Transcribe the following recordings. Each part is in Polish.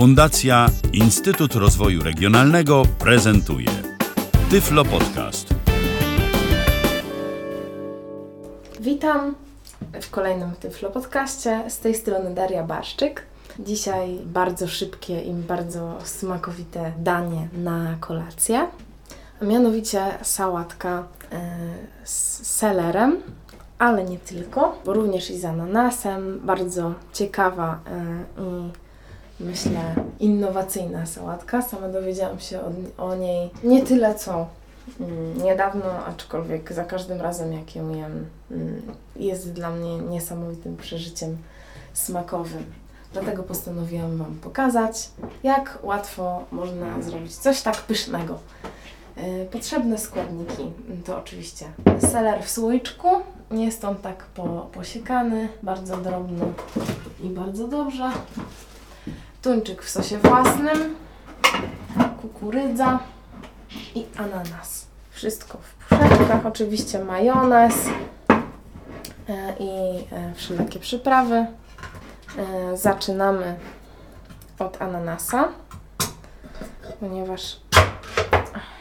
Fundacja Instytut Rozwoju Regionalnego prezentuje Tyflo Podcast. Witam w kolejnym Tyflo Podcaście. Z tej strony Daria Barszczyk. Dzisiaj bardzo szybkie i bardzo smakowite danie na kolację. A mianowicie sałatka e, z selerem, ale nie tylko, bo również i z ananasem. Bardzo ciekawa e, i myślę innowacyjna sałatka. Sama dowiedziałam się o, o niej nie tyle co mm, niedawno, aczkolwiek za każdym razem jak ją jem mm, jest dla mnie niesamowitym przeżyciem smakowym. Dlatego postanowiłam Wam pokazać, jak łatwo można zrobić coś tak pysznego. Yy, Potrzebne składniki to oczywiście seler w słoiczku. Jest on tak po, posiekany, bardzo drobno i bardzo dobrze. Tuńczyk w sosie własnym, kukurydza i ananas. Wszystko w puszeczkach, oczywiście majonez e, i e, wszelakie przyprawy. E, Zaczynamy od ananasa, ponieważ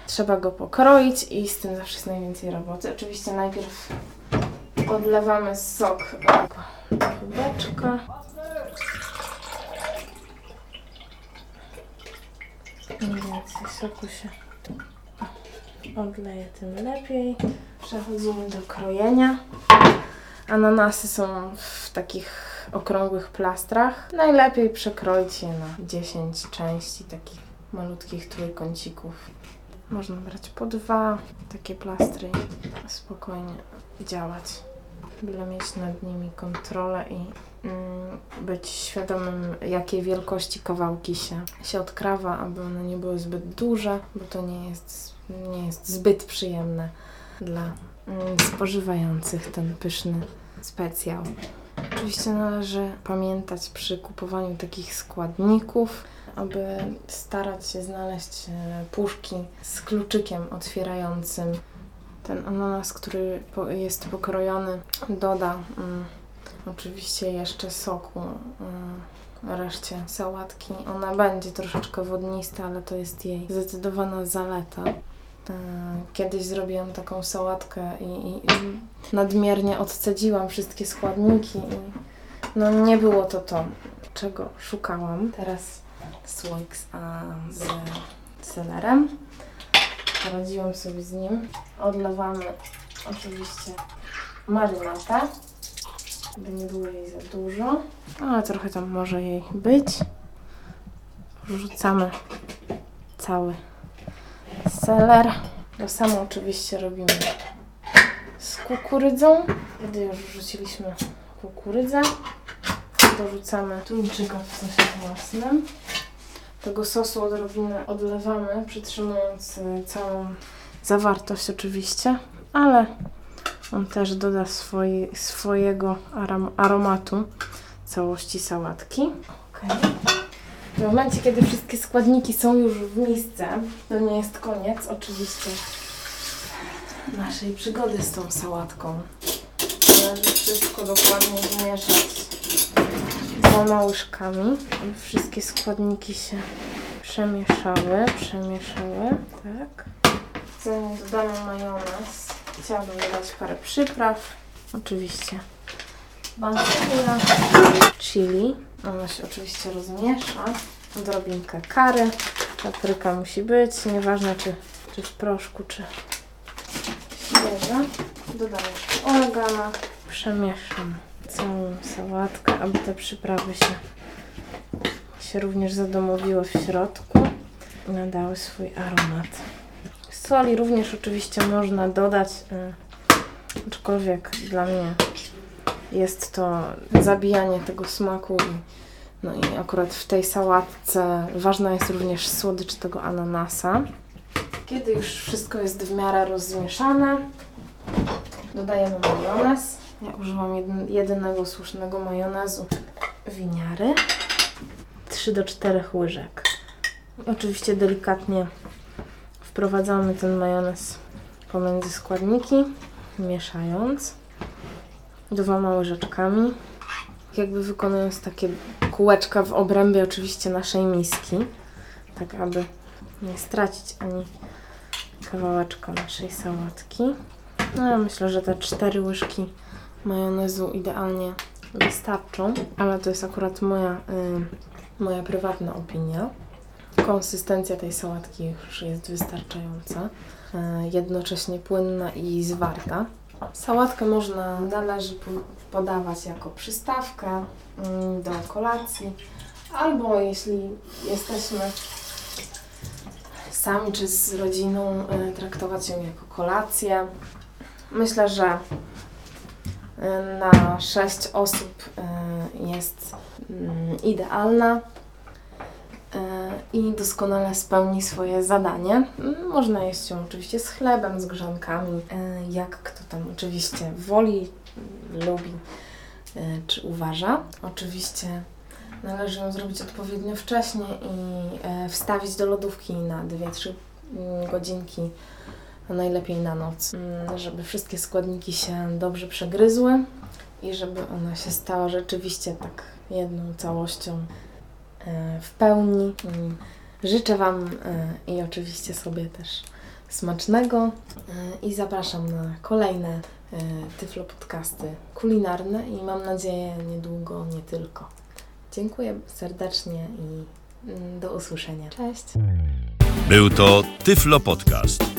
trzeba go pokroić i z tym zawsze jest najwięcej roboty. Oczywiście najpierw odlewamy sok do kubeczka. Im więcej soku się odleje, tym lepiej. Przechodzimy do krojenia. Ananasy są w takich okrągłych plastrach. Najlepiej przekroić je na 10 części takich malutkich trójkącików. Można brać po dwa takie plastry i spokojnie działać. Byle mieć nad nimi kontrolę i mm, być świadomym, jakiej wielkości kawałki się, się odkrawa, aby one nie były zbyt duże, bo to nie jest, nie jest zbyt przyjemne dla mm, spożywających ten pyszny specjał. Oczywiście należy pamiętać przy kupowaniu takich składników, aby starać się znaleźć e, puszki z kluczykiem otwierającym. Ten ananas, który jest pokrojony, doda mm, oczywiście jeszcze soku mm, reszcie sałatki. Ona będzie troszeczkę wodnista, ale to jest jej zdecydowana zaleta. E, Kiedyś zrobiłam taką sałatkę i, i, i nadmiernie odcedziłam wszystkie składniki i no nie było to to, czego szukałam. Teraz słoik z, a, z selerem. Poradziłam sobie z nim. Odlewamy oczywiście marynatę, by nie było jej za dużo, ale trochę tam może jej być. Wrzucamy cały seler. To samo oczywiście robimy z kukurydzą. Gdy już wrzuciliśmy kukurydzę, dorzucamy tuńczyka w sosie własnym. Tego sosu odrobinę odlewamy, przytrzymując y, całą zawartość oczywiście, ale on też doda swoi, swojego arom, aromatu całości sałatki. Okej. W momencie, kiedy wszystkie składniki są już w misce, to nie jest koniec oczywiście naszej przygody z tą sałatką. Należy wszystko dokładnie zmieszać dwoma łyżkami, wszystkie składniki się przemieszały, przemieszały, tak. Zanim dodamy majonez, chciałabym dodać parę przypraw, oczywiście bazylia, chili, ona się oczywiście rozmiesza, odrobinkę kary, papryka musi być, nieważne czy, czy w proszku, czy świeża. Dodam jeszcze oregano, przemieszam całą sałatkę, aby te przyprawy się, się również zadomowiły w środku i nadały swój aromat. Soli również oczywiście można dodać, y, aczkolwiek dla mnie jest to zabijanie tego smaku no i akurat w tej sałatce ważna jest również słodycz tego ananasa. Kiedy już wszystko jest w miarę rozmieszane, dodajemy majonez. Ja używam jedyn- jedynego słusznego majonezu winiary. 3 do 4 łyżek. Oczywiście delikatnie wprowadzamy ten majonez pomiędzy składniki, mieszając dwoma łyżeczkami. jakby wykonując takie kółeczka w obrębie oczywiście naszej miski, tak aby nie stracić ani kawałeczka naszej sałatki. No ja myślę, że te cztery łyżki majonezu idealnie wystarczą, ale to jest akurat moja, y, moja prywatna opinia. Konsystencja tej sałatki już jest wystarczająca, y, jednocześnie płynna i zwarta. Sałatkę można, należy po- podawać jako przystawkę mm, do kolacji, albo jeśli jesteśmy sami czy z rodziną, y, traktować ją jako kolację. Myślę, że na 6 osób y, jest mm, idealna y, i doskonale spełni swoje zadanie. Można jeść ją oczywiście z chlebem, z grzankami, y, jak kto tam oczywiście woli, lubi czy uważa. Oczywiście należy ją zrobić odpowiednio wcześnie i wstawić do lodówki na 2-3 mm, godzinki, a najlepiej na noc, mm, żeby wszystkie składniki się dobrze przegryzły i żeby ona się stała rzeczywiście tak jedną całością e, w pełni. Mm, Życzę Wam e, i oczywiście sobie też smacznego e, i zapraszam na kolejne Tyflo podcasty kulinarne i mam nadzieję niedługo nie tylko. Dziękuję serdecznie i mm, do usłyszenia. Cześć! Był to Tyflo Podcast.